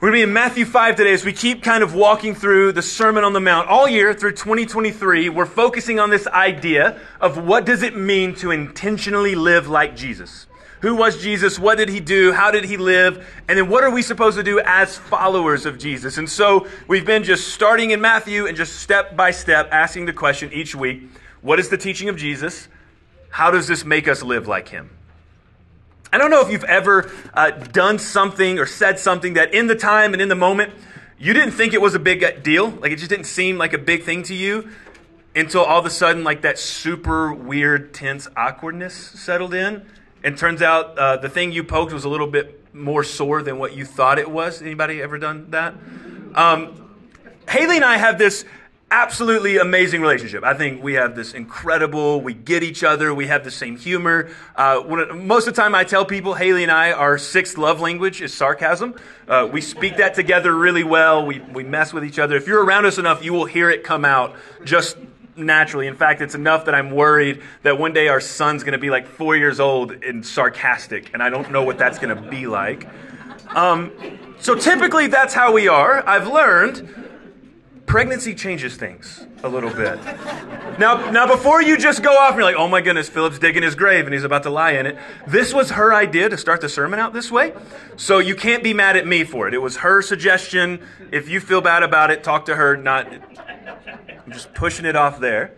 We're going to be in Matthew 5 today as we keep kind of walking through the Sermon on the Mount. All year through 2023, we're focusing on this idea of what does it mean to intentionally live like Jesus? Who was Jesus? What did he do? How did he live? And then what are we supposed to do as followers of Jesus? And so we've been just starting in Matthew and just step by step asking the question each week, what is the teaching of Jesus? How does this make us live like him? I don't know if you've ever uh, done something or said something that in the time and in the moment, you didn't think it was a big deal. Like it just didn't seem like a big thing to you until all of a sudden, like that super weird, tense awkwardness settled in. And turns out uh, the thing you poked was a little bit more sore than what you thought it was. Anybody ever done that? Um, Haley and I have this absolutely amazing relationship. I think we have this incredible, we get each other, we have the same humor. Uh, when, most of the time I tell people, Haley and I, our sixth love language is sarcasm. Uh, we speak that together really well. We, we mess with each other. If you're around us enough, you will hear it come out just naturally. In fact, it's enough that I'm worried that one day our son's going to be like four years old and sarcastic, and I don't know what that's going to be like. Um, so typically, that's how we are. I've learned pregnancy changes things a little bit. Now, now before you just go off and you're like, oh my goodness, Phillip's digging his grave and he's about to lie in it. This was her idea to start the sermon out this way. So you can't be mad at me for it. It was her suggestion. If you feel bad about it, talk to her, not I'm just pushing it off there.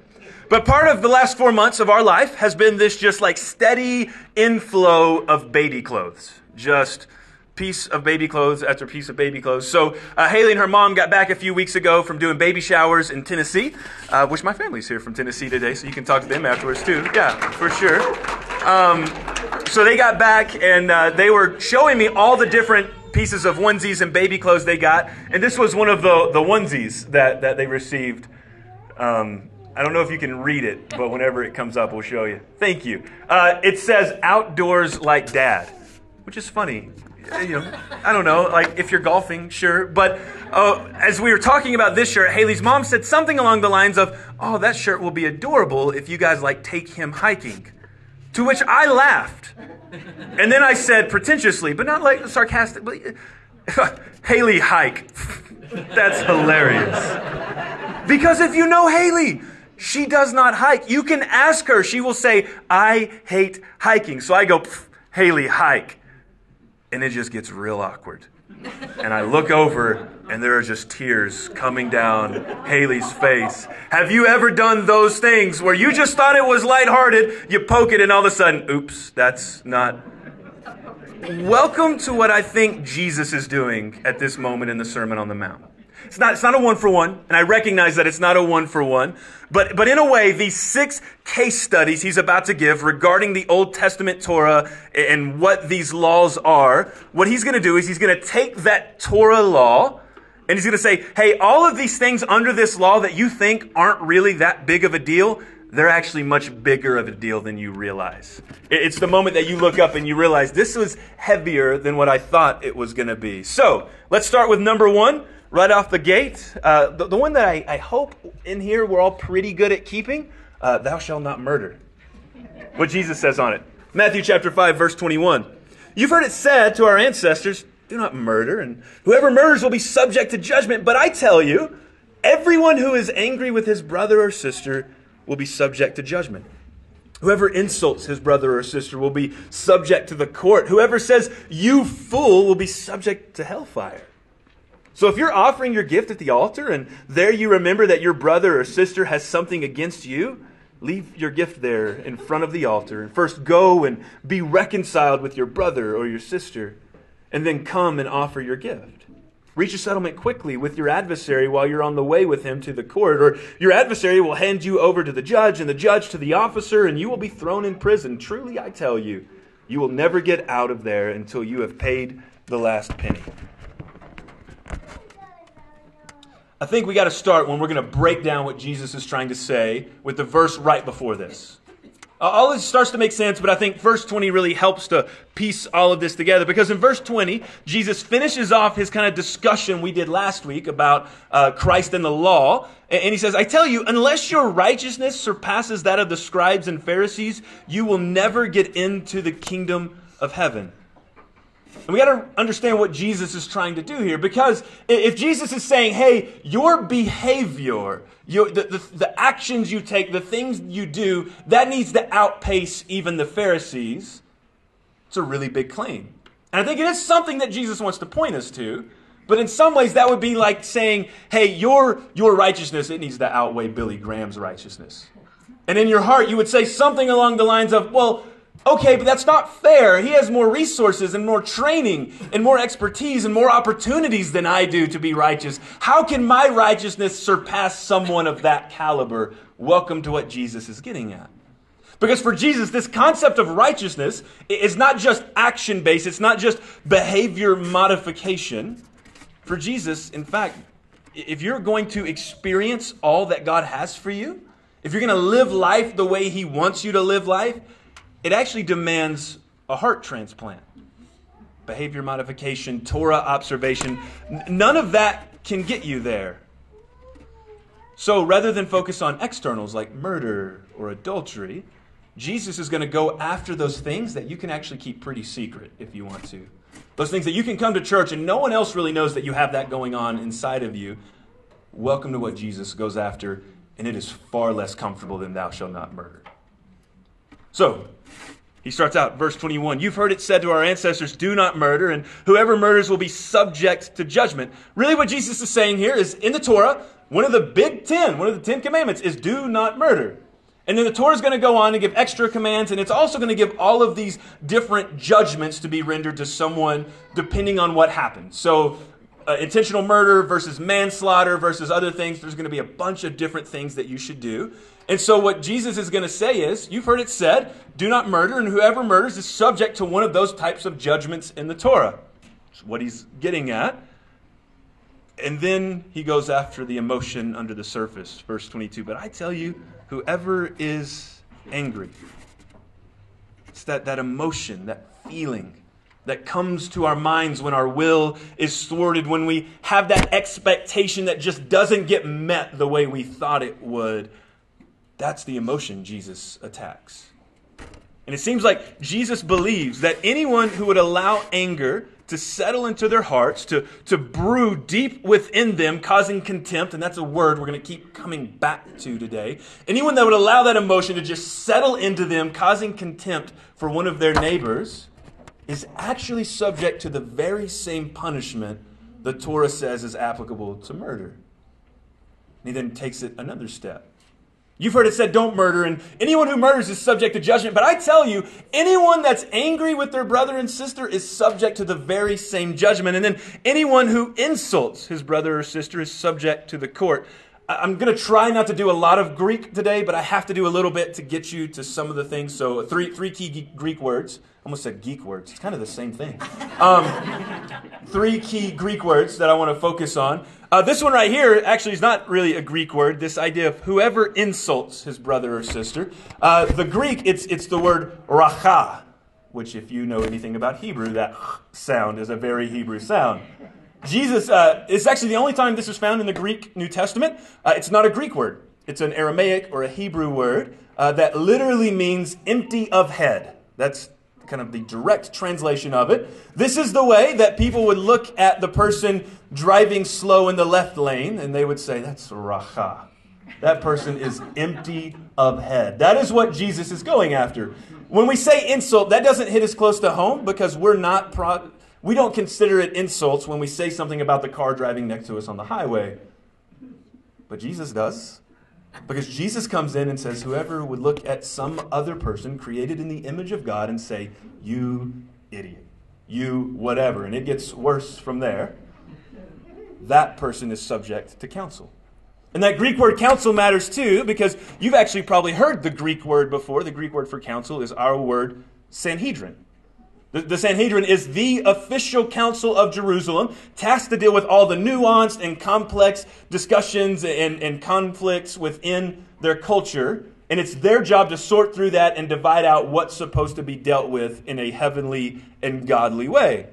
But part of the last four months of our life has been this just like steady inflow of baby clothes. Just piece of baby clothes after piece of baby clothes. So uh, Haley and her mom got back a few weeks ago from doing baby showers in Tennessee, uh, which my family's here from Tennessee today, so you can talk to them afterwards too. Yeah, for sure. Um, so they got back and uh, they were showing me all the different pieces of onesies and baby clothes they got, and this was one of the, the onesies that, that they received. Um, I don't know if you can read it, but whenever it comes up, we'll show you. Thank you. Uh, it says outdoors like dad, which is funny you know, I don't know, like if you're golfing, sure. But uh, as we were talking about this shirt, Haley's mom said something along the lines of, "Oh, that shirt will be adorable if you guys like take him hiking." To which I laughed, and then I said pretentiously, but not like sarcastically, "Haley hike." That's hilarious. Because if you know Haley, she does not hike. You can ask her; she will say, "I hate hiking." So I go, "Haley hike." And it just gets real awkward. And I look over, and there are just tears coming down Haley's face. Have you ever done those things where you just thought it was lighthearted, you poke it, and all of a sudden, oops, that's not. Welcome to what I think Jesus is doing at this moment in the Sermon on the Mount. It's not, it's not a one for one, and I recognize that it's not a one for one. But, but in a way, these six case studies he's about to give regarding the Old Testament Torah and what these laws are, what he's going to do is he's going to take that Torah law and he's going to say, hey, all of these things under this law that you think aren't really that big of a deal, they're actually much bigger of a deal than you realize. It's the moment that you look up and you realize this was heavier than what I thought it was going to be. So let's start with number one right off the gate. Uh, the, the, one that I, I, hope in here we're all pretty good at keeping uh, Thou shalt not murder. What Jesus says on it. Matthew chapter 5, verse 21. You've heard it said to our ancestors, Do not murder, and whoever murders will be subject to judgment. But I tell you, everyone who is angry with his brother or sister will be subject to judgment. Whoever insults his brother or sister will be subject to the court. Whoever says, You fool, will be subject to hellfire. So if you're offering your gift at the altar and there you remember that your brother or sister has something against you, leave your gift there in front of the altar and first go and be reconciled with your brother or your sister and then come and offer your gift. Reach a settlement quickly with your adversary while you're on the way with him to the court, or your adversary will hand you over to the judge, and the judge to the officer, and you will be thrown in prison. Truly, I tell you, you will never get out of there until you have paid the last penny. I think we got to start when we're going to break down what Jesus is trying to say with the verse right before this. Uh, all this starts to make sense, but I think verse 20 really helps to piece all of this together because in verse 20, Jesus finishes off his kind of discussion we did last week about uh, Christ and the law. And he says, I tell you, unless your righteousness surpasses that of the scribes and Pharisees, you will never get into the kingdom of heaven. And we got to understand what Jesus is trying to do here because if Jesus is saying, hey, your behavior, your, the, the, the actions you take, the things you do, that needs to outpace even the Pharisees, it's a really big claim. And I think it is something that Jesus wants to point us to. But in some ways, that would be like saying, hey, your, your righteousness, it needs to outweigh Billy Graham's righteousness. And in your heart, you would say something along the lines of, well, Okay, but that's not fair. He has more resources and more training and more expertise and more opportunities than I do to be righteous. How can my righteousness surpass someone of that caliber? Welcome to what Jesus is getting at. Because for Jesus, this concept of righteousness is not just action based, it's not just behavior modification. For Jesus, in fact, if you're going to experience all that God has for you, if you're going to live life the way He wants you to live life, it actually demands a heart transplant. Behavior modification, Torah observation, none of that can get you there. So rather than focus on externals like murder or adultery, Jesus is going to go after those things that you can actually keep pretty secret if you want to. Those things that you can come to church and no one else really knows that you have that going on inside of you. Welcome to what Jesus goes after, and it is far less comfortable than thou shalt not murder. So, he starts out, verse 21 You've heard it said to our ancestors, Do not murder, and whoever murders will be subject to judgment. Really, what Jesus is saying here is in the Torah, one of the big ten, one of the Ten Commandments is do not murder. And then the Torah is going to go on and give extra commands, and it's also going to give all of these different judgments to be rendered to someone depending on what happened. So, uh, intentional murder versus manslaughter versus other things, there's going to be a bunch of different things that you should do. And so, what Jesus is going to say is, you've heard it said, do not murder, and whoever murders is subject to one of those types of judgments in the Torah. That's what he's getting at. And then he goes after the emotion under the surface, verse 22. But I tell you, whoever is angry, it's that, that emotion, that feeling that comes to our minds when our will is thwarted, when we have that expectation that just doesn't get met the way we thought it would that's the emotion Jesus attacks. And it seems like Jesus believes that anyone who would allow anger to settle into their hearts, to, to brew deep within them, causing contempt, and that's a word we're going to keep coming back to today. Anyone that would allow that emotion to just settle into them, causing contempt for one of their neighbors, is actually subject to the very same punishment the Torah says is applicable to murder. And he then takes it another step. You've heard it said, don't murder, and anyone who murders is subject to judgment. But I tell you, anyone that's angry with their brother and sister is subject to the very same judgment. And then anyone who insults his brother or sister is subject to the court. I'm going to try not to do a lot of Greek today, but I have to do a little bit to get you to some of the things. So, three, three key Greek words. I almost said geek words. It's kind of the same thing. Um, three key Greek words that I want to focus on. Uh, this one right here actually is not really a Greek word. This idea of whoever insults his brother or sister. Uh, the Greek, it's, it's the word racha, which, if you know anything about Hebrew, that sound is a very Hebrew sound. Jesus, uh, it's actually the only time this is found in the Greek New Testament. Uh, it's not a Greek word, it's an Aramaic or a Hebrew word uh, that literally means empty of head. That's kind of the direct translation of it. This is the way that people would look at the person driving slow in the left lane and they would say, That's racha. That person is empty of head. That is what Jesus is going after. When we say insult, that doesn't hit us close to home because we're not pro- we don't consider it insults when we say something about the car driving next to us on the highway. But Jesus does. Because Jesus comes in and says, Whoever would look at some other person created in the image of God and say, You idiot, you whatever, and it gets worse from there, that person is subject to counsel. And that Greek word counsel matters too, because you've actually probably heard the Greek word before. The Greek word for counsel is our word Sanhedrin. The, Sanhedrin is the official council of Jerusalem, tasked to deal with all the nuanced and complex discussions and, and conflicts within their culture. And it's their job to sort through that and divide out what's supposed to be dealt with in a heavenly and godly way.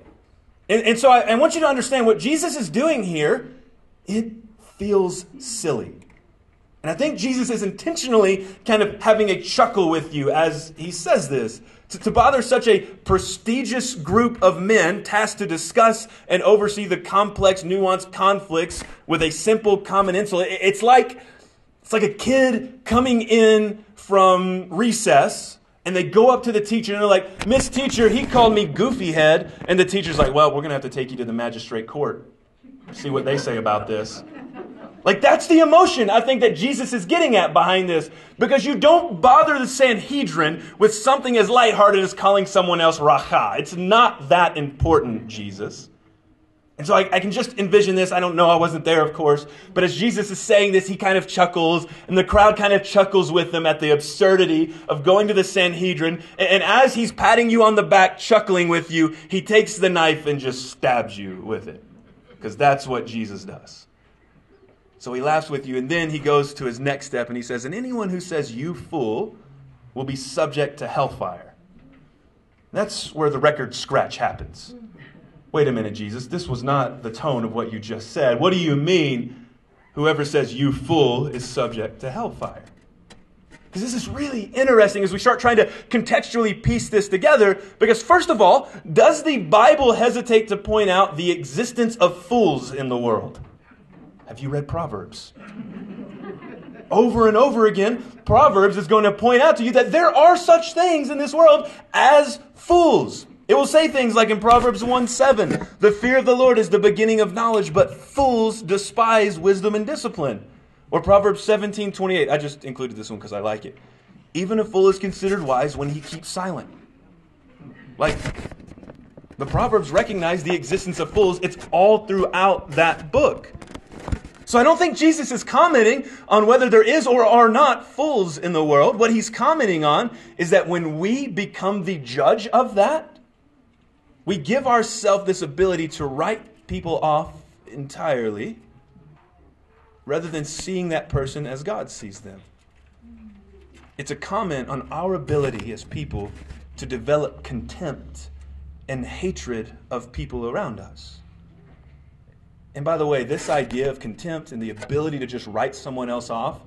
And, and so I, I want you to understand what Jesus is doing here. It feels silly. And I think Jesus is intentionally kind of having a chuckle with you as he says this To, to bother such a prestigious group of men tasked to discuss and oversee the complex, nuanced conflicts with a simple common insult. It's like, it's like a kid coming in from recess and they go up to the teacher and they're like, Miss Teacher, he called me goofy head. And the teacher's like, Well, we're going to have to take you to the magistrate court. See what they say about this. Like, that's the emotion I think that Jesus is getting at behind this. Because you don't bother the Sanhedrin with something as lighthearted as calling someone else Racha. It's not that important, Jesus. And so I, I, can just envision this. I don't know, I wasn't there, of course. But as Jesus is saying this, he kind of chuckles, and the crowd kind of chuckles with him at the absurdity of going to the Sanhedrin. And, and as he's patting you on the back, chuckling with you, he takes the knife and just stabs you with it. Because that's what Jesus does. So he laughs with you, and then he goes to his next step and he says, And anyone who says, You fool, will be subject to hellfire. That's where the record scratch happens. Wait a minute, Jesus, this was not the tone of what you just said. What do you mean, whoever says you fool is subject to hellfire? Because this is really interesting as we start trying to contextually piece this together. Because, first of all, does the Bible hesitate to point out the existence of fools in the world? Have you read Proverbs? over and over again, Proverbs is going to point out to you that there are such things in this world as fools. It will say things like in Proverbs 1 7, the fear of the Lord is the beginning of knowledge, but fools despise wisdom and discipline. Or Proverbs 17 28. I just included this one because I like it. Even a fool is considered wise when he keeps silent. Like, the Proverbs recognize the existence of fools. It's all throughout that book. So I don't think Jesus is commenting on whether there is or are not fools in the world. What he's commenting on is that when we become the judge of that, we give ourselves this ability to write people off entirely rather than seeing that person as God sees them. It's a comment on our ability as people to develop contempt and hatred of people around us. And by the way, this idea of contempt and the ability to just write someone else off,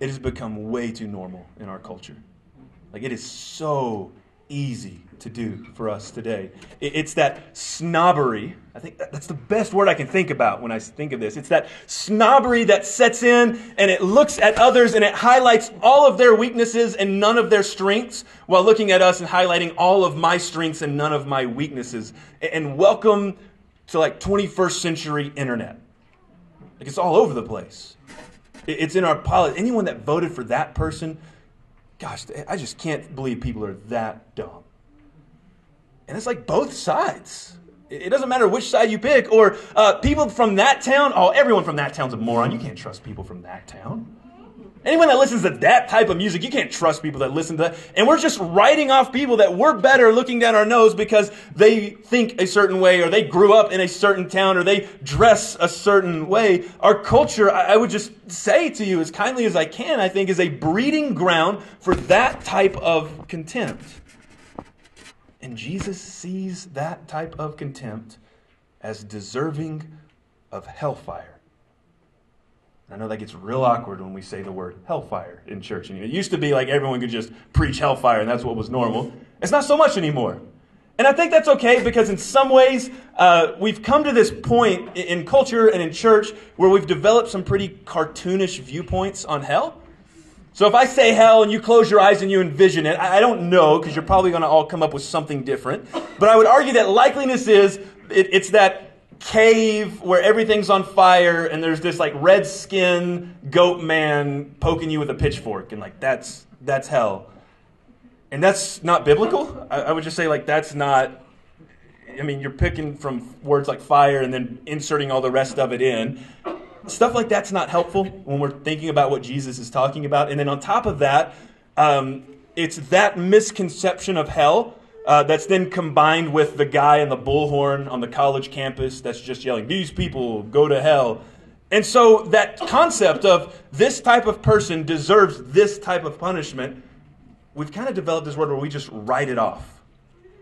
it has become way too normal in our culture. Like it is so easy to do for us today. It's that snobbery. I think that's the best word I can think about when I think of this. It's that snobbery that sets in and it looks at others and it highlights all of their weaknesses and none of their strengths while looking at us and highlighting all of my strengths and none of my weaknesses. And welcome to like 21st century internet. Like it's all over the place. It's in our politics. Anyone that voted for that person gosh, I just can't believe people are that dumb. And it's like both sides. It doesn't matter which side you pick. Or uh, people from that town, oh, everyone from that town's a moron. You can't trust people from that town. Anyone that listens to that type of music, you can't trust people that listen to that. And we're just writing off people that we're better looking down our nose because they think a certain way or they grew up in a certain town or they dress a certain way. Our culture, I would just say to you as kindly as I can, I think is a breeding ground for that type of contempt. And Jesus sees that type of contempt as deserving of hellfire. I know that gets real awkward when we say the word hellfire in church. And it used to be like everyone could just preach hellfire and that's what was normal. It's not so much anymore. And I think that's okay because in some ways, uh, we've come to this point in culture and in church where we've developed some pretty cartoonish viewpoints on hell. So if I say hell and you close your eyes and you envision it, I don't know because you're probably going to all come up with something different. But I would argue that likeliness is it, it's that cave where everything's on fire and there's this like red skin goat man poking you with a pitchfork and like that's that's hell. And that's not biblical? I, I, would just say like that's not i mean you're picking from words like fire and then inserting all the rest of it in. Stuff like that's not helpful when we're thinking about what jesus is talking about. And then on top of that um, it's that misconception of hell uh, that's then combined with the guy in the bullhorn on the college campus that's just yelling, These people go to hell. And so that concept of this type of person deserves this type of punishment, we've kind of developed this word where we just write it off.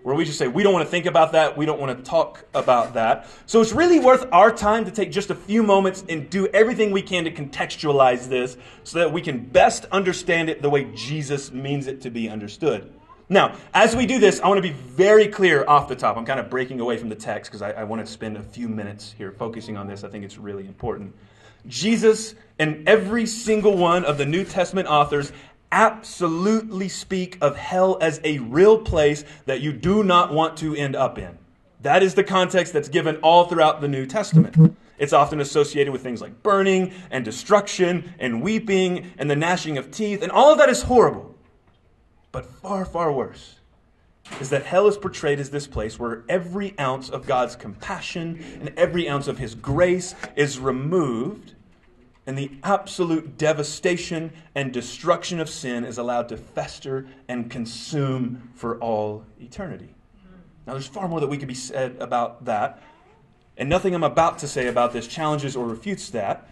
Where we just say, we don't want to think about that, we don't want to talk about that. So it's really worth our time to take just a few moments and do everything we can to contextualize this so that we can best understand it the way Jesus means it to be understood. Now, as we do this, I want to be very clear off the top. I'm kind of breaking away from the text because I, I want to spend a few minutes here focusing on this. I think it's really important. Jesus and every single one of the New Testament authors absolutely speak of hell as a real place that you do not want to end up in. That is the context that's given all throughout the New Testament. It's often associated with things like burning and destruction and weeping and the gnashing of teeth, and all of that is horrible. But far, far worse is that hell is portrayed as this place where every ounce of God's compassion and every ounce of His grace is removed, and the absolute devastation and destruction of sin is allowed to fester and consume for all eternity. Now, there's far more that we could be said about that, and nothing I'm about to say about this challenges or refutes that.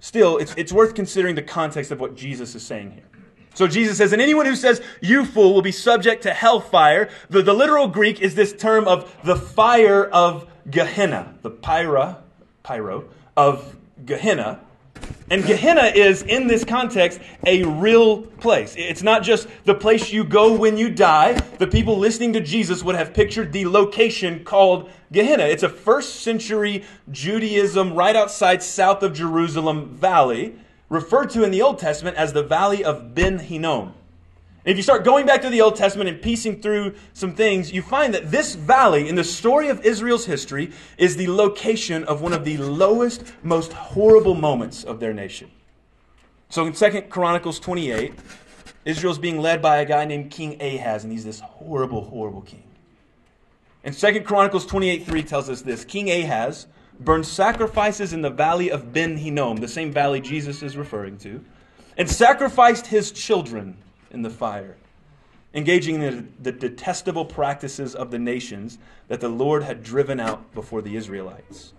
Still, it's, it's worth considering the context of what Jesus is saying here. So Jesus says, and anyone who says, you fool, will be subject to hellfire. The, the literal Greek is this term of the fire of Gehenna, the pyra, pyro, of Gehenna. And Gehenna is, in this context, a real place. It's not just the place you go when you die. The people listening to Jesus would have pictured the location called Gehenna. It's a first century Judaism right outside south of Jerusalem valley referred to in the Old Testament as the Valley of Ben Hinnom. If you start going back to the Old Testament and piecing through some things, you find that this valley in the story of Israel's history is the location of one of the lowest, most horrible moments of their nation. So in 2 Chronicles 28, Israel's being led by a guy named King Ahaz, and he's this horrible, horrible king. And 2 Chronicles 28 3 tells us this King Ahaz burned sacrifices in the valley of Ben Hinnom, the same valley Jesus is referring to, and sacrificed his children in the fire, engaging in the detestable practices of the nations that the Lord had driven out before the Israelites.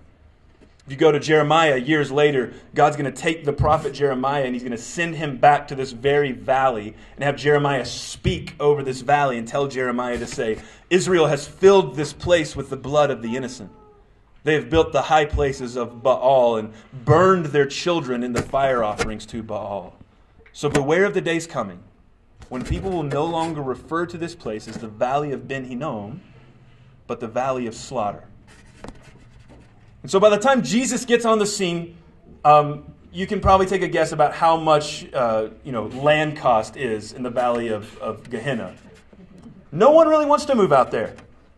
If you go to Jeremiah years later, God's going to take the prophet Jeremiah and he's going to send him back to this very valley and have Jeremiah speak over this valley and tell Jeremiah to say, Israel has filled this place with the blood of the innocent. They have built the high places of Baal and burned their children in the fire offerings to Baal. So beware of the days coming when people will no longer refer to this place as the valley of Ben Hinnom, but the valley of slaughter. And so by the time Jesus gets on the scene, um, you can probably take a guess about how much uh, you know, land cost is in the valley of, of Gehenna. No one really wants to move out there.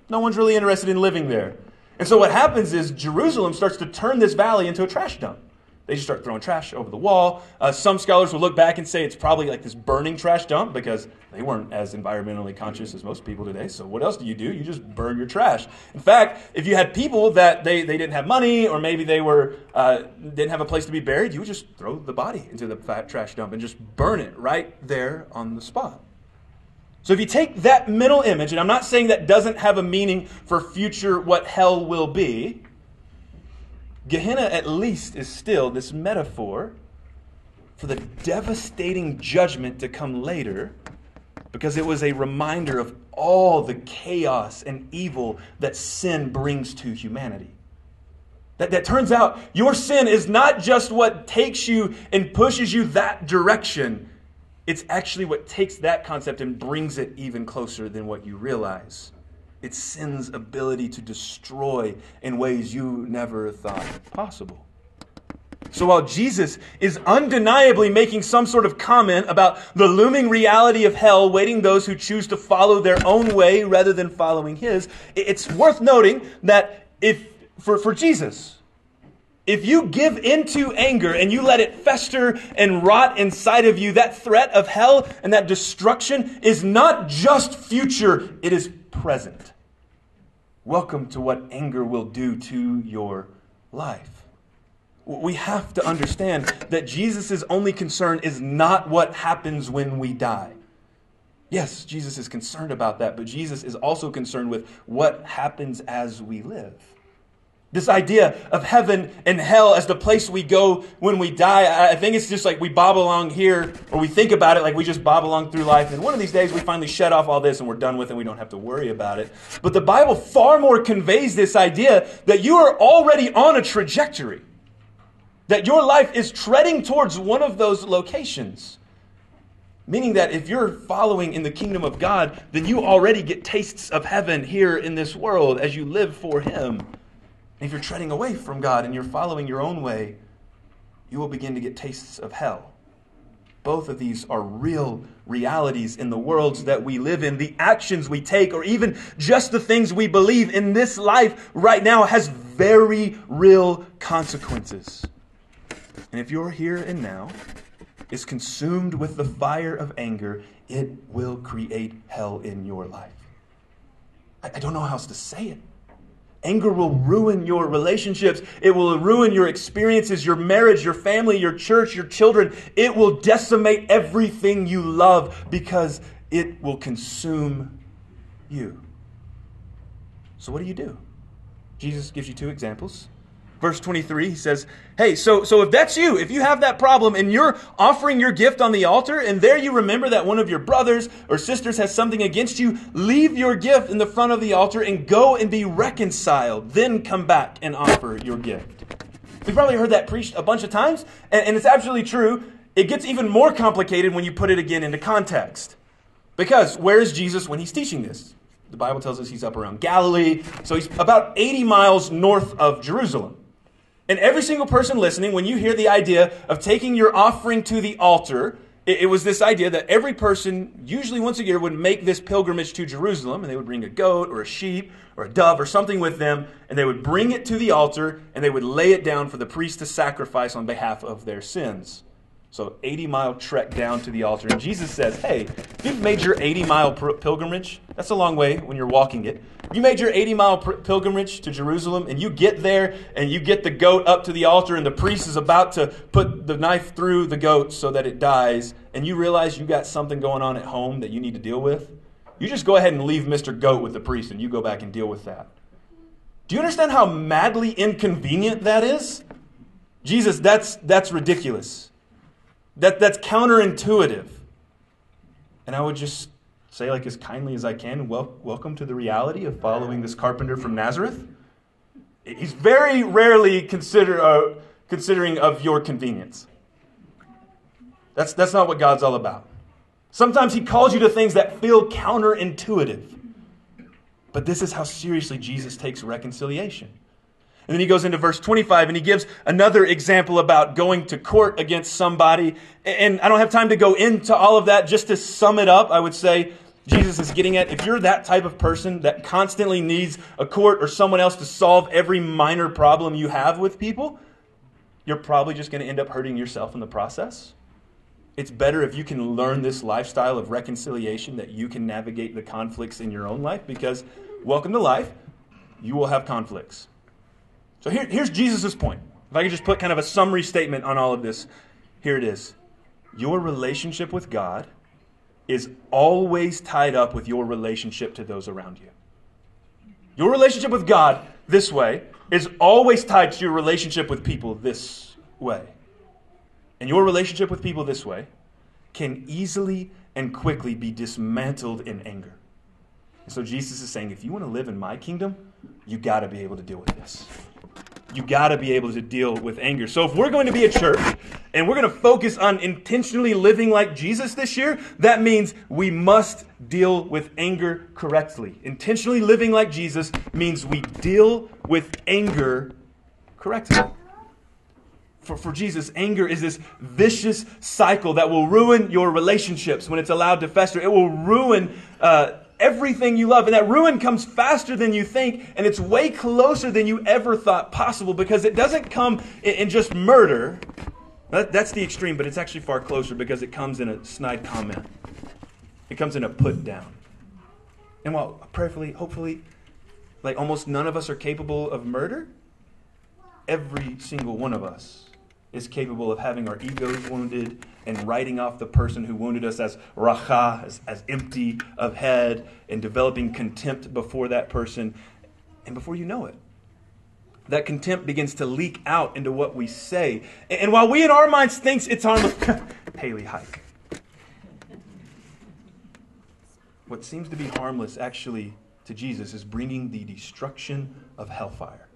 No one's really interested in living there. And so what happens is Jerusalem starts to turn this valley into a trash dump. They just start throwing trash over the wall. Uh, some scholars will look back and say it's probably like this burning trash dump because they weren't as environmentally conscious as most people today. So what else do you do? You just burn your trash. In fact, if you had people that they, they didn't have money or maybe they were uh, didn't have a place to be buried, you would just throw the body into the fat trash dump and just burn it right there on the spot. So if you take that middle image, and I'm not saying that doesn't have a meaning for future what hell will be, Gehenna at least is still this metaphor for the devastating judgment to come later because it was a reminder of all the chaos and evil that sin brings to humanity. That, that turns out your sin is not just what takes you and pushes you that direction. It's actually what takes that concept and brings it even closer than what you realize. It's sin's ability to destroy in ways you never thought possible. So while Jesus is undeniably making some sort of comment about the looming reality of hell waiting those who choose to follow their own way rather than following his, it's worth noting that if for, for Jesus, if you give into anger and you let it fester and rot inside of you, that threat of hell and that destruction is not just future, it is present. Welcome to what anger will do to your life. We have to understand that Jesus' only concern is not what happens when we die. Yes, Jesus is concerned about that, but Jesus is also concerned with what happens as we live. This idea of heaven and hell as the place we go when we die, I think it's just like we bob along here, or we think about it like we just bob along through life. And one of these days we finally shut off all this and we're done with it and we don't have to worry about it. But the Bible far more conveys this idea that you are already on a trajectory, that your life is treading towards one of those locations. Meaning that if you're following in the kingdom of God, then you already get tastes of heaven here in this world as you live for Him. And if you're treading away from God and you're following your own way, you will begin to get tastes of hell. Both of these are real realities in the worlds that we live in. The actions we take, or even just the things we believe in this life right now, has very real consequences. And if you're here and now is consumed with the fire of anger, it will create hell in your life. I, I don't know how else to say it. Anger will ruin your relationships. It will ruin your experiences, your marriage, your family, your church, your children. It will decimate everything you love because it will consume you. So, what do you do? Jesus gives you two examples verse 23 he says hey so so if that's you if you have that problem and you're offering your gift on the altar and there you remember that one of your brothers or sisters has something against you leave your gift in the front of the altar and go and be reconciled. Then come back and offer your gift. We've probably heard that preached a bunch of times and, and it's absolutely true. It gets even more complicated when you put it again into context. Because where is jesus when he's teaching this? The bible tells us he's up around galilee so he's about 80 miles north of jerusalem and every single person listening, when you hear the idea of taking your offering to the altar, it, it, was this idea that every person, usually once a year, would make this pilgrimage to Jerusalem, and they would bring a goat or a sheep or a dove or something with them, and they would bring it to the altar, and they would lay it down for the priest to sacrifice on behalf of their sins. So 80 mile trek down to the altar. And Jesus says, hey, if you've made your 80 mile pilgrimage, that's a long way when you're walking it. You made your 80 mile pilgrimage to Jerusalem and you get there and you get the goat up to the altar and the priest is about to put the knife through the goat so that it dies and you realize you got something going on at home that you need to deal with. You just go ahead and leave Mr. Goat with the priest and you go back and deal with that. Do you understand how madly inconvenient that is? Jesus, that's, that's ridiculous. That, that's counterintuitive. And I would just say, like as kindly as I can, wel- welcome to the reality of following this carpenter from Nazareth. He's very rarely consider, uh, considering of your convenience. That's, that's not what God's all about. Sometimes He calls you to things that feel counterintuitive. But this is how seriously Jesus takes reconciliation. And then he goes into verse 25 and he gives another example about going to court against somebody. And I don't have time to go into all of that. Just to sum it up, I would say Jesus is getting at if you're that type of person that constantly needs a court or someone else to solve every minor problem you have with people, you're probably just going to end up hurting yourself in the process. It's better if you can learn this lifestyle of reconciliation that you can navigate the conflicts in your own life because, welcome to life, you will have conflicts. So here, here's Jesus' point. If I could just put kind of a summary statement on all of this, here it is. Your relationship with God is always tied up with your relationship to those around you. Your relationship with God this way is always tied to your relationship with people this way. And your relationship with people this way can easily and quickly be dismantled in anger. And so Jesus is saying if you want to live in my kingdom, you got to be able to deal with this you got to be able to deal with anger. So if we're going to be a church and we're going to focus on intentionally living like Jesus this year, that means we must deal with anger correctly. Intentionally living like Jesus means we deal with anger correctly. For, for Jesus, anger is this vicious cycle that will ruin your relationships when it's allowed to fester. It will ruin uh, everything you love. And that ruin comes faster than you think, and it's way closer than you ever thought possible because it doesn't come in, just murder. that's the extreme, but it's actually far closer because it comes in a snide comment. It comes in a put down. And while prayerfully, hopefully, like almost none of us are capable of murder, every single one of us is capable of having our egos wounded and writing off the person who wounded us as racha, as, as empty of head, and developing contempt before that person. And before you know it, that contempt begins to leak out into what we say. And, and while we in our minds thinks it's harmless, Haley hike. What seems to be harmless actually to Jesus is bringing the destruction of hellfire,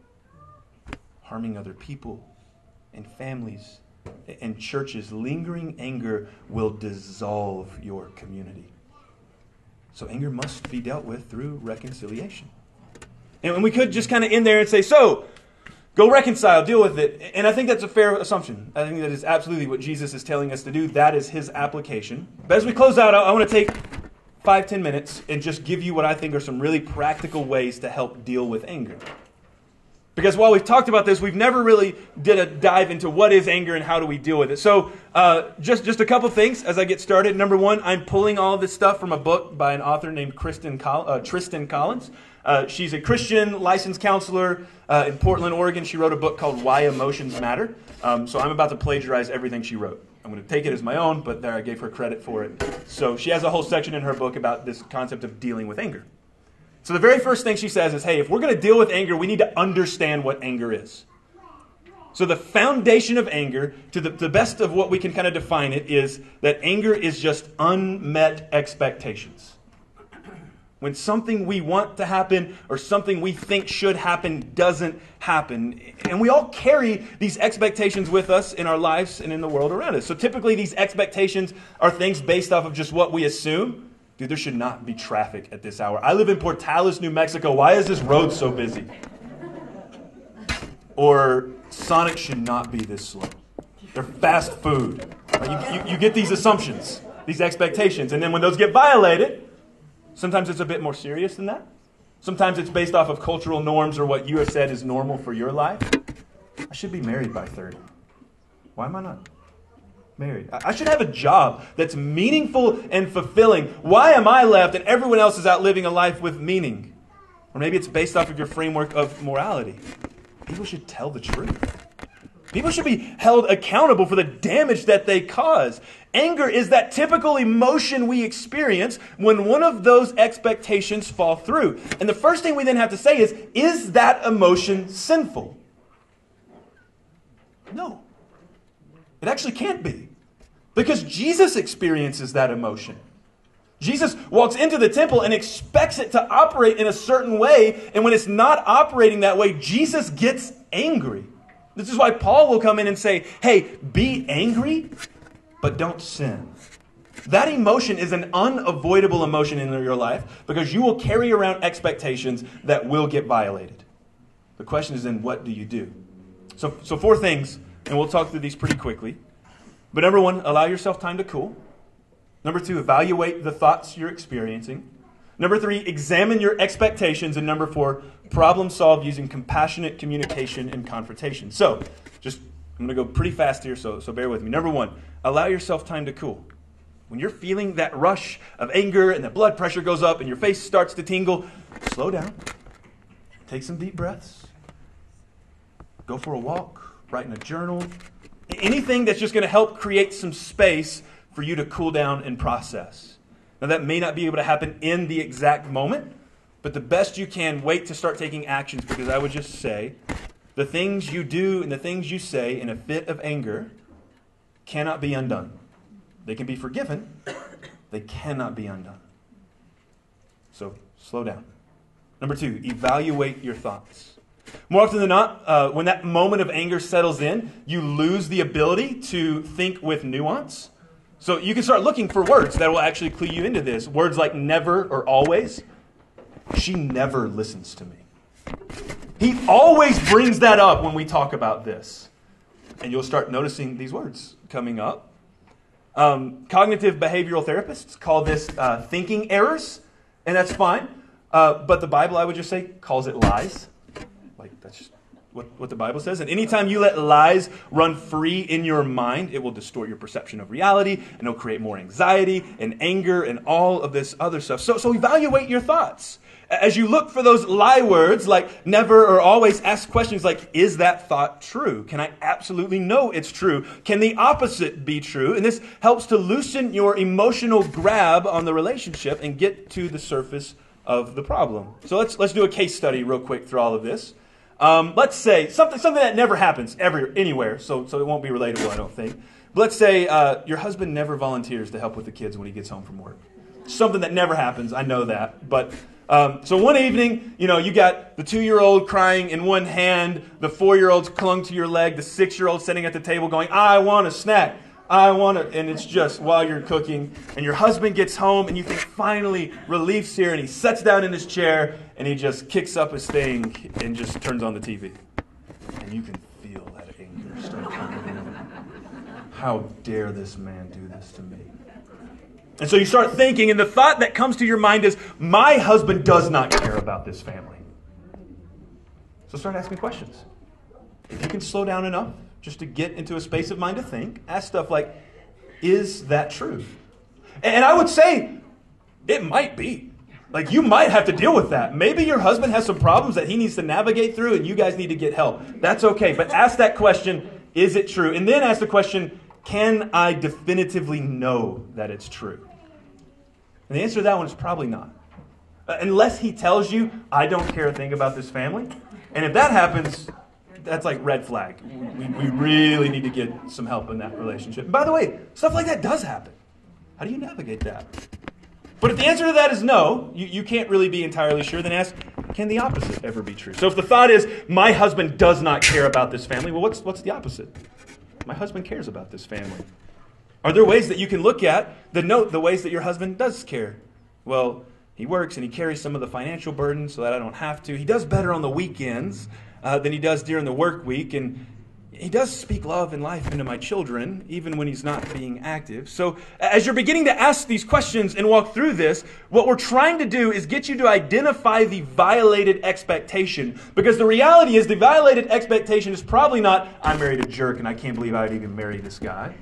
harming other people and families and churches, lingering anger will dissolve your community. So anger must be dealt with through reconciliation. And we could just kind of end there and say, so, go reconcile, deal with it. And I think that's a fair assumption. I think that is absolutely what Jesus is telling us to do. That is his application. But as we close out, I, want to take five, ten minutes and just give you what I think are some really practical ways to help deal with anger. Because while we've talked about this, we've never really did a dive into what is anger and how do we deal with it. So, uh, just just a couple things as I get started. Number one, I'm pulling all this stuff from a book by an author named Kristen Col- uh, Tristan Collins. Uh, she's a Christian licensed counselor uh, in Portland, Oregon. She wrote a book called Why Emotions Matter. Um, so I'm about to plagiarize everything she wrote. I'm going to take it as my own, but there I gave her credit for it. So she has a whole section in her book about this concept of dealing with anger. So the very first thing she says is hey, if we're going to deal with anger, we need to understand what anger is. So the foundation of anger, to the, the best of what we can kind of define it, is that anger is just unmet expectations. When something we want to happen or something we think should happen doesn't happen. And we all carry these expectations with us in our lives and in the world around us. So typically, these expectations are things based off of just what we assume Dude, there should not be traffic at this hour. I live in Portales, New Mexico. Why is this road so busy? Or Sonic should not be this slow. They're fast food. You, you, you get these assumptions, these expectations, and then when those get violated, sometimes it's a bit more serious than that. Sometimes it's based off of cultural norms or what you have said is normal for your life. I should be married by 30. Why am I not? Married. I should have a job that's meaningful and fulfilling. Why am I left and everyone else is out living a life with meaning? Or maybe it's based off of your framework of morality. People should tell the truth. People should be held accountable for the damage that they cause. Anger is that typical emotion we experience when one of those expectations fall through. And the first thing we then have to say is, is that emotion sinful? No. It actually can't be. Because Jesus experiences that emotion. Jesus walks into the temple and expects it to operate in a certain way. And when it's not operating that way, Jesus gets angry. This is why Paul will come in and say, hey, be angry, but don't sin. That emotion is an unavoidable emotion in your life because you will carry around expectations that will get violated. The question is then, what do you do? So, so four things, and we'll talk through these pretty quickly. But number one, allow yourself time to cool. Number two, evaluate the thoughts you're experiencing. Number three, examine your expectations. And number four, problem solve using compassionate communication and confrontation. So, just, I'm going to go pretty fast here, so, so bear with me. Number one, allow yourself time to cool. When you're feeling that rush of anger and the blood pressure goes up and your face starts to tingle, slow down. Take some deep breaths. Go for a walk, write in a journal, anything that's just going to help create some space for you to cool down and process. Now, that may not be able to happen in the exact moment, but the best you can, wait to start taking actions because I would just say the things you do and the things you say in a fit of anger cannot be undone. They can be forgiven, they cannot be undone. So, slow down. Number two, evaluate your thoughts. More often than not, uh, when that moment of anger settles in, you lose the ability to think with nuance. So you can start looking for words that will actually clue you into this. Words like never or always. She never listens to me. He always brings that up when we talk about this. And you'll start noticing these words coming up. Um, cognitive behavioral therapists call this uh, thinking errors, and that's fine. Uh, but the Bible, I would just say, calls it lies. Like, that's what, what the Bible says. And anytime you let lies run free in your mind, it will distort your perception of reality and it'll create more anxiety and anger and all of this other stuff. So, so evaluate your thoughts. As you look for those lie words like never or always, ask questions like, is that thought true? Can I absolutely know it's true? Can the opposite be true? And this helps to loosen your emotional grab on the relationship and get to the surface of the problem. So let's, let's do a case study real quick through all of this. Um, let's say something, something that never happens ever, anywhere, so, so it won't be relatable, I don't think. But let's say uh, your husband never volunteers to help with the kids when he gets home from work. Something that never happens, I know that. But Um, so one evening, you know, you got the two year old crying in one hand, the four year old's clung to your leg, the six year old sitting at the table going, I want a snack. I want to, and it's just while you're cooking, and your husband gets home, and you think finally relief's here, and he sits down in his chair, and he just kicks up his thing and just turns on the TV. And you can feel that anger start coming in. How dare this man do this to me? And so you start thinking, and the thought that comes to your mind is, my husband does not care about this family. So start asking questions. If you can slow down enough just to get into a space of mind to think, ask stuff like, is that true? And I would say, it might be. Like, you might have to deal with that. Maybe your husband has some problems that he needs to navigate through, and you guys need to get help. That's okay. But ask that question, is it true? And then ask the question, can I definitively know that it's true? And the answer to that one is probably not. Uh, unless he tells you, I don't care a thing about this family. And if that happens, that's like red flag. We, we really need to get some help in that relationship. And by the way, stuff like that does happen. How do you navigate that? But if the answer to that is no, you, you can't really be entirely sure, then ask, can the opposite ever be true? So if the thought is, my husband does not care about this family, well, what's, what's the opposite? My husband cares about this family. Are there ways that you can look at the note the ways that your husband does care? Well, he works and he carries some of the financial burden so that I don't have to. He does better on the weekends uh, than he does during the work week. And he does speak love and life into my children, even when he's not being active. So, as you're beginning to ask these questions and walk through this, what we're trying to do is get you to identify the violated expectation. Because the reality is, the violated expectation is probably not, I married a jerk and I can't believe I would even marry this guy.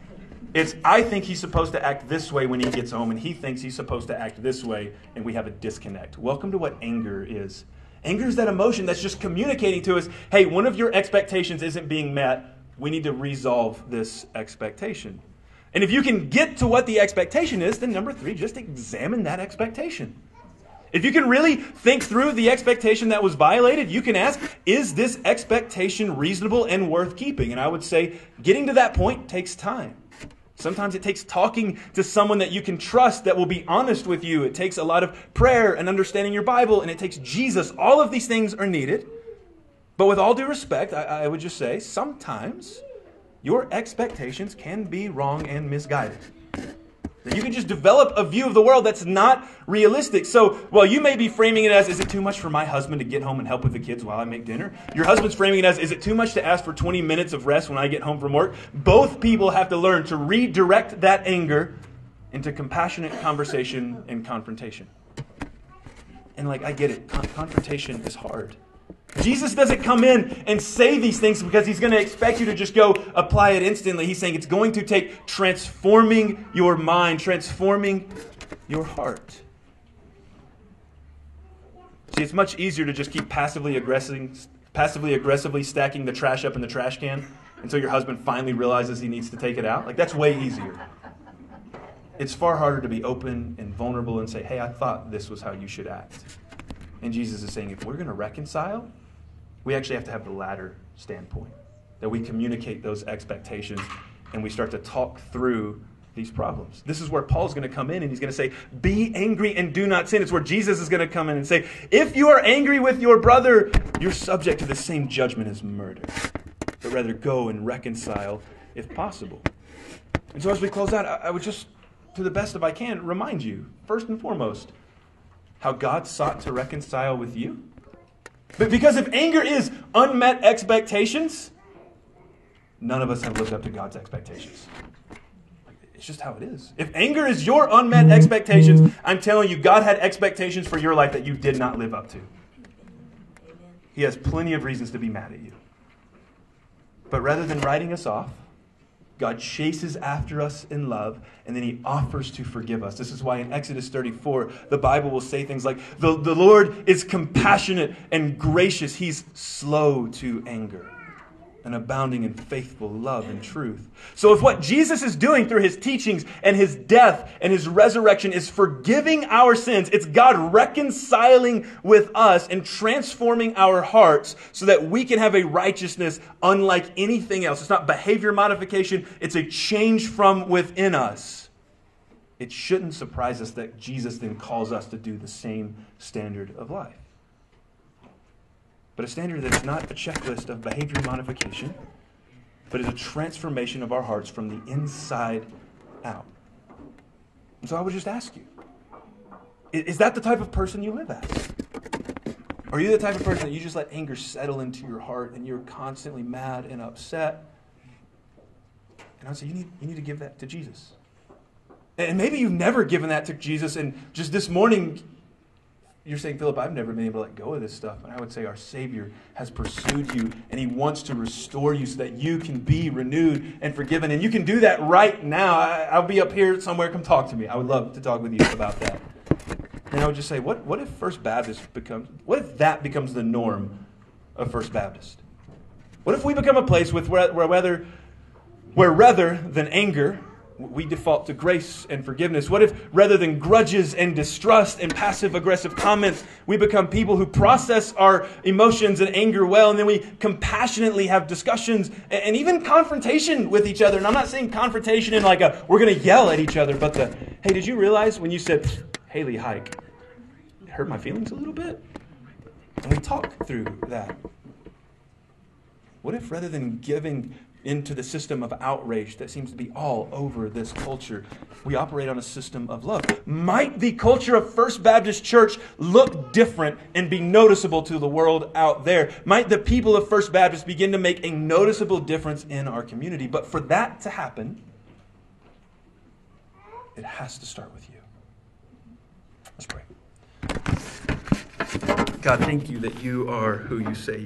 It's, I think he's supposed to act this way when he gets home, and he thinks he's supposed to act this way, and we have a disconnect. Welcome to what anger is. Anger is that emotion that's just communicating to us hey, one of your expectations isn't being met. We need to resolve this expectation. And if you can get to what the expectation is, then number three, just examine that expectation. If you can really think through the expectation that was violated, you can ask, is this expectation reasonable and worth keeping? And I would say getting to that point takes time. Sometimes it takes talking to someone that you can trust that will be honest with you. It takes a lot of prayer and understanding your Bible, and it takes Jesus. All of these things are needed. But with all due respect, I, I would just say sometimes your expectations can be wrong and misguided. You can just develop a view of the world that's not realistic. So, well, you may be framing it as, is it too much for my husband to get home and help with the kids while I make dinner? Your husband's framing it as, is it too much to ask for 20 minutes of rest when I get home from work? Both people have to learn to redirect that anger into compassionate conversation and confrontation. And, like, I get it, Con- confrontation is hard. Jesus doesn't come in and say these things because he's going to expect you to just go apply it instantly. He's saying it's going to take transforming your mind, transforming your heart. See, it's much easier to just keep passively aggressing, passively aggressively stacking the trash up in the trash can until your husband finally realizes he needs to take it out. Like that's way easier. It's far harder to be open and vulnerable and say, "Hey, I thought this was how you should act." And Jesus is saying, if we're going to reconcile, we actually have to have the latter standpoint that we communicate those expectations and we start to talk through these problems. This is where Paul's going to come in and he's going to say, Be angry and do not sin. It's where Jesus is going to come in and say, If you are angry with your brother, you're subject to the same judgment as murder. But rather go and reconcile if possible. And so as we close out, I would just, to the best of I can, remind you, first and foremost, how God sought to reconcile with you? But because if anger is unmet expectations, none of us have lived up to God's expectations. It's just how it is. If anger is your unmet expectations, I'm telling you, God had expectations for your life that you did not live up to. He has plenty of reasons to be mad at you. But rather than writing us off, God chases after us in love, and then he offers to forgive us. This is why in Exodus 34, the Bible will say things like, The, the Lord is compassionate and gracious, he's slow to anger and abounding in faithful love and truth. So, if what Jesus is doing through his teachings and his death and his resurrection is forgiving our sins, it's God reconciling with us and transforming our hearts so that we can have a righteousness unlike anything else. It's not behavior modification, it's a change from within us. it shouldn't surprise us that Jesus then calls us to do the same standard of life. But a standard that's not a checklist of behavior modification, but is a transformation of our hearts from the inside out. And so I would just ask you is that the type of person you live as? Are you the type of person that you just let anger settle into your heart and you're constantly mad and upset? And I would say, you need, you need to give that to Jesus. And maybe you've never given that to Jesus, and just this morning, you're saying, Phillip, I've never been able to let go of this stuff. And I would say, our Savior has pursued you, and He wants to restore you so that you can be renewed and forgiven. And you can do that right now. I, will be up here somewhere. Come talk to me. I would love to talk with you about that. And I would just say, what, what if First Baptist becomes, what if that becomes the norm of First Baptist? What if we become a place with where, where whether, where rather than anger, we default to grace and forgiveness? What if rather than grudges and distrust and passive aggressive comments, we become people who process our emotions and anger well, and then we compassionately have discussions and even confrontation with each other? And I'm not saying confrontation in like a we're going to yell at each other, but the hey, did you realize when you said Haley hike, it hurt my feelings a little bit? And we talk through that. What if rather than giving into the system of outrage that seems to be all over this culture. We operate on a system of love. Might the culture of First Baptist Church look different and be noticeable to the world out there? Might the people of First Baptist begin to make a noticeable difference in our community? But for that to happen, it has to start with you. Let's pray. God, thank you that you are who you say